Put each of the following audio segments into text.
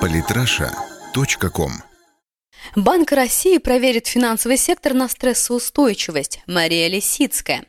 Политраша.ком Банк России проверит финансовый сектор на стрессоустойчивость. Мария Лисицкая.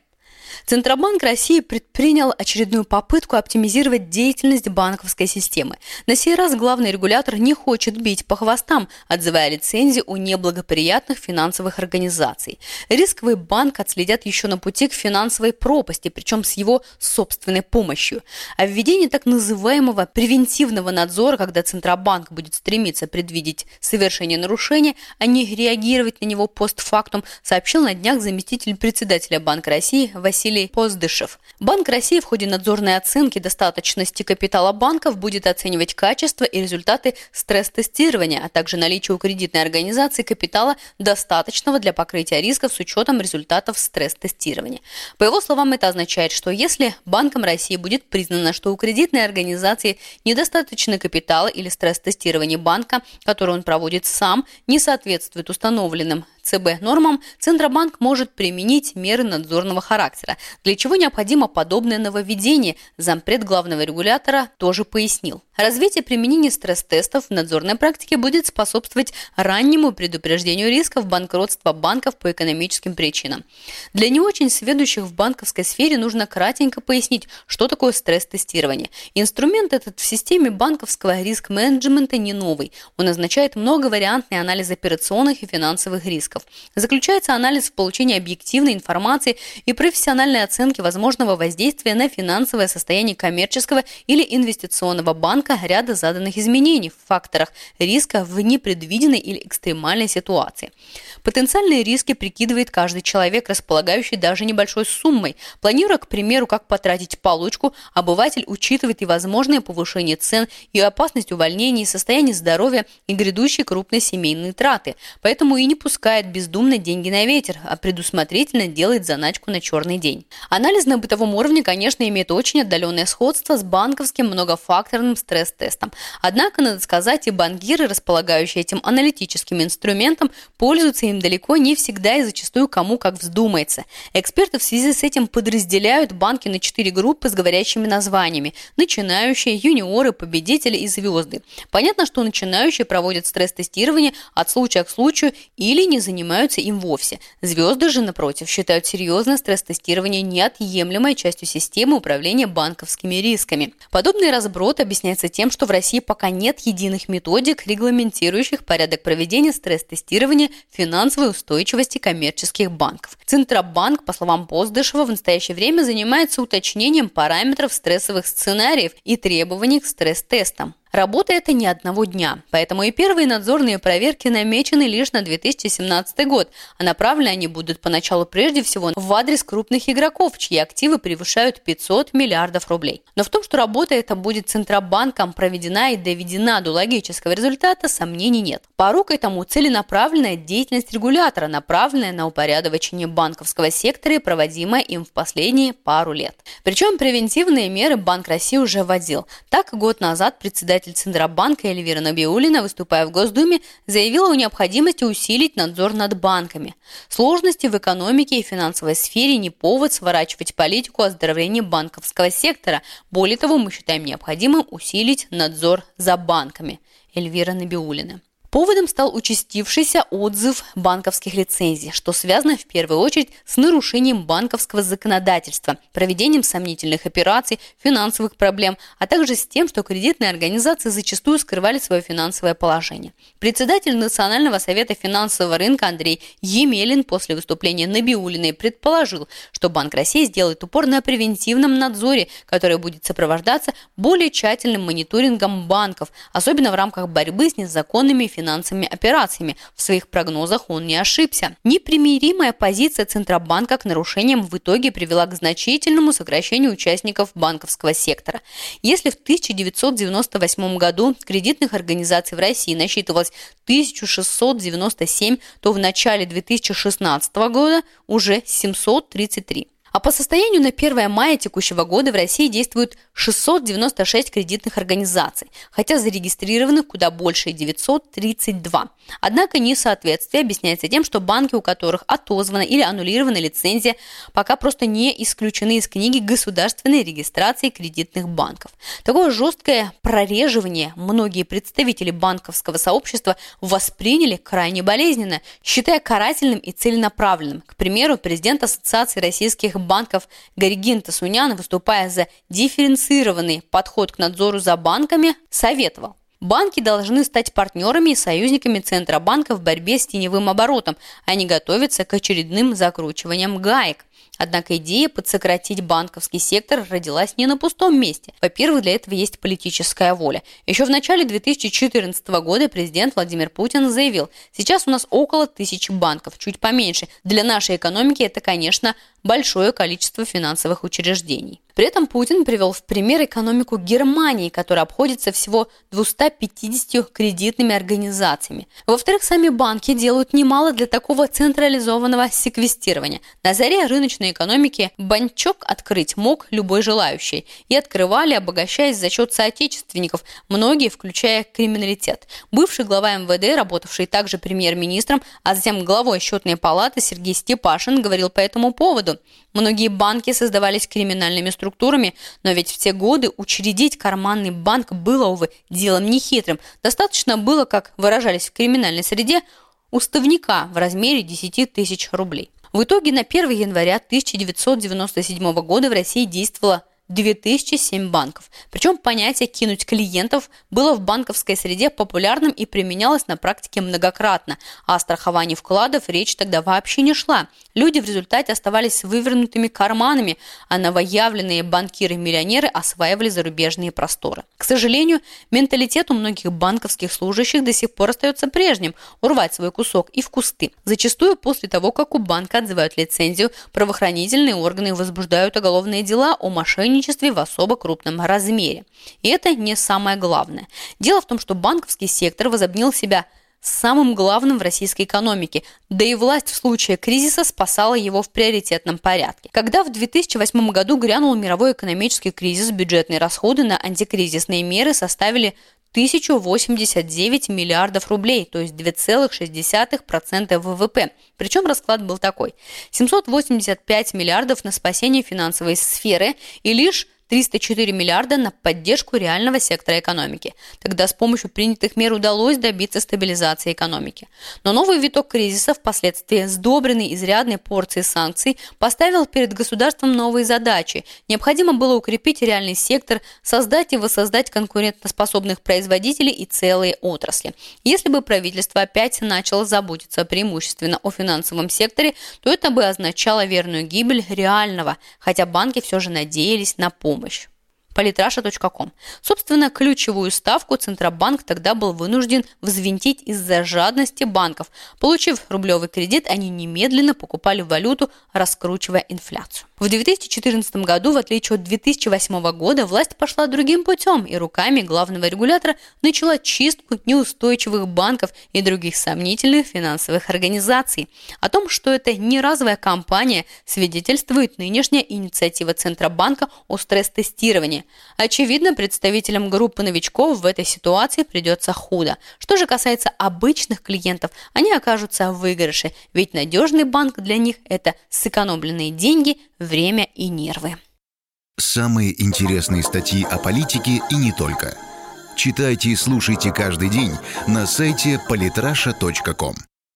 Центробанк России предпринял очередную попытку оптимизировать деятельность банковской системы. На сей раз главный регулятор не хочет бить по хвостам, отзывая лицензии у неблагоприятных финансовых организаций. Рисковый банк отследят еще на пути к финансовой пропасти, причем с его собственной помощью. А введение так называемого превентивного надзора, когда Центробанк будет стремиться предвидеть совершение нарушения, а не реагировать на него постфактум, сообщил на днях заместитель председателя Банка России Василий Василий Поздышев. Банк России в ходе надзорной оценки достаточности капитала банков будет оценивать качество и результаты стресс-тестирования, а также наличие у кредитной организации капитала достаточного для покрытия рисков с учетом результатов стресс-тестирования. По его словам, это означает, что если Банком России будет признано, что у кредитной организации недостаточно капитала или стресс-тестирование банка, который он проводит сам, не соответствует установленным ЦБ нормам, Центробанк может применить меры надзорного характера, для чего необходимо подобное нововведение, зампред главного регулятора тоже пояснил. Развитие применения стресс-тестов в надзорной практике будет способствовать раннему предупреждению рисков банкротства банков по экономическим причинам. Для не очень сведущих в банковской сфере нужно кратенько пояснить, что такое стресс-тестирование. Инструмент этот в системе банковского риск-менеджмента не новый. Он означает многовариантный анализ операционных и финансовых рисков. Заключается анализ в получении объективной информации и профессиональной оценки возможного воздействия на финансовое состояние коммерческого или инвестиционного банка ряда заданных изменений в факторах риска в непредвиденной или экстремальной ситуации. Потенциальные риски прикидывает каждый человек, располагающий даже небольшой суммой. Планируя, к примеру, как потратить получку, обыватель учитывает и возможное повышение цен, и опасность увольнения, и состояние здоровья, и грядущие крупные семейные траты. Поэтому и не пускает бездумно деньги на ветер, а предусмотрительно делает заначку на черный день. Анализ на бытовом уровне, конечно, имеет очень отдаленное сходство с банковским многофакторным стресс-тестом. Однако, надо сказать, и банкиры, располагающие этим аналитическим инструментом, пользуются им далеко не всегда и зачастую кому как вздумается. Эксперты в связи с этим подразделяют банки на четыре группы с говорящими названиями – начинающие, юниоры, победители и звезды. Понятно, что начинающие проводят стресс-тестирование от случая к случаю или не занимаются им вовсе. Звезды же, напротив, считают серьезное стресс-тестирование неотъемлемой частью системы управления банковскими рисками. Подобный разброд объясняется тем, что в России пока нет единых методик, регламентирующих порядок проведения стресс-тестирования финансовой устойчивости коммерческих банков. Центробанк, по словам Поздышева, в настоящее время занимается уточнением параметров стрессовых сценариев и требований к стресс-тестам. Работа это не одного дня, поэтому и первые надзорные проверки намечены лишь на 2017 год, а направлены они будут поначалу прежде всего в адрес крупных игроков, чьи активы превышают 500 миллиардов рублей. Но в том, что работа эта будет Центробанком проведена и доведена до логического результата, сомнений нет. Порукой тому целенаправленная деятельность регулятора, направленная на упорядочение банковского сектора и проводимая им в последние пару лет. Причем превентивные меры Банк России уже вводил. Так, год назад председатель председатель Центробанка Эльвира Набиулина, выступая в Госдуме, заявила о необходимости усилить надзор над банками. Сложности в экономике и финансовой сфере не повод сворачивать политику оздоровления банковского сектора. Более того, мы считаем необходимым усилить надзор за банками. Эльвира Набиулина. Поводом стал участившийся отзыв банковских лицензий, что связано в первую очередь с нарушением банковского законодательства, проведением сомнительных операций, финансовых проблем, а также с тем, что кредитные организации зачастую скрывали свое финансовое положение. Председатель Национального совета финансового рынка Андрей Емелин после выступления Набиулиной предположил, что Банк России сделает упор на превентивном надзоре, который будет сопровождаться более тщательным мониторингом банков, особенно в рамках борьбы с незаконными финансовыми финансовыми операциями. В своих прогнозах он не ошибся. Непримиримая позиция Центробанка к нарушениям в итоге привела к значительному сокращению участников банковского сектора. Если в 1998 году кредитных организаций в России насчитывалось 1697, то в начале 2016 года уже 733. А по состоянию на 1 мая текущего года в России действует 696 кредитных организаций, хотя зарегистрированы куда больше 932. Однако несоответствие объясняется тем, что банки, у которых отозвана или аннулирована лицензия, пока просто не исключены из книги государственной регистрации кредитных банков. Такое жесткое прореживание многие представители банковского сообщества восприняли крайне болезненно, считая карательным и целенаправленным. К примеру, президент Ассоциации российских банков Гаригин Тасунян, выступая за дифференцированный подход к надзору за банками, советовал Банки должны стать партнерами и союзниками Центробанка в борьбе с теневым оборотом, а не готовиться к очередным закручиваниям гаек. Однако идея подсократить банковский сектор родилась не на пустом месте. Во-первых, для этого есть политическая воля. Еще в начале 2014 года президент Владимир Путин заявил, сейчас у нас около тысячи банков, чуть поменьше. Для нашей экономики это, конечно, большое количество финансовых учреждений. При этом Путин привел в пример экономику Германии, которая обходится всего 250 кредитными организациями. Во-вторых, сами банки делают немало для такого централизованного секвестирования. На заре рыночной экономики банчок открыть мог любой желающий. И открывали, обогащаясь за счет соотечественников, многие, включая криминалитет. Бывший глава МВД, работавший также премьер-министром, а затем главой счетной палаты Сергей Степашин говорил по этому поводу. Многие банки создавались криминальными структурами, но ведь в те годы учредить карманный банк было, увы, делом нехитрым. Достаточно было, как выражались в криминальной среде, уставника в размере 10 тысяч рублей. В итоге на 1 января 1997 года в России действовало 2007 банков. Причем понятие «кинуть клиентов» было в банковской среде популярным и применялось на практике многократно, а о страховании вкладов речь тогда вообще не шла. Люди в результате оставались с вывернутыми карманами, а новоявленные банкиры-миллионеры осваивали зарубежные просторы. К сожалению, менталитет у многих банковских служащих до сих пор остается прежним – урвать свой кусок и в кусты. Зачастую после того, как у банка отзывают лицензию, правоохранительные органы возбуждают уголовные дела о мошенничестве сотрудничестве в особо крупном размере. И это не самое главное. Дело в том, что банковский сектор возобнил себя самым главным в российской экономике, да и власть в случае кризиса спасала его в приоритетном порядке. Когда в 2008 году грянул мировой экономический кризис, бюджетные расходы на антикризисные меры составили 1089 миллиардов рублей, то есть 2,6% ВВП. Причем расклад был такой. 785 миллиардов на спасение финансовой сферы и лишь 304 миллиарда на поддержку реального сектора экономики. Тогда с помощью принятых мер удалось добиться стабилизации экономики. Но новый виток кризиса, впоследствии сдобренный изрядной порцией санкций, поставил перед государством новые задачи. Необходимо было укрепить реальный сектор, создать и воссоздать конкурентоспособных производителей и целые отрасли. Если бы правительство опять начало заботиться преимущественно о финансовом секторе, то это бы означало верную гибель реального, хотя банки все же надеялись на помощь помощь политраша.ком. Собственно, ключевую ставку Центробанк тогда был вынужден взвинтить из-за жадности банков. Получив рублевый кредит, они немедленно покупали валюту, раскручивая инфляцию. В 2014 году, в отличие от 2008 года, власть пошла другим путем и руками главного регулятора начала чистку неустойчивых банков и других сомнительных финансовых организаций. О том, что это не разовая кампания, свидетельствует нынешняя инициатива Центробанка о стресс-тестировании. Очевидно, представителям группы новичков в этой ситуации придется худо. Что же касается обычных клиентов, они окажутся в выигрыше, ведь надежный банк для них – это сэкономленные деньги – время и нервы. Самые интересные статьи о политике и не только. Читайте и слушайте каждый день на сайте polytrasha.com.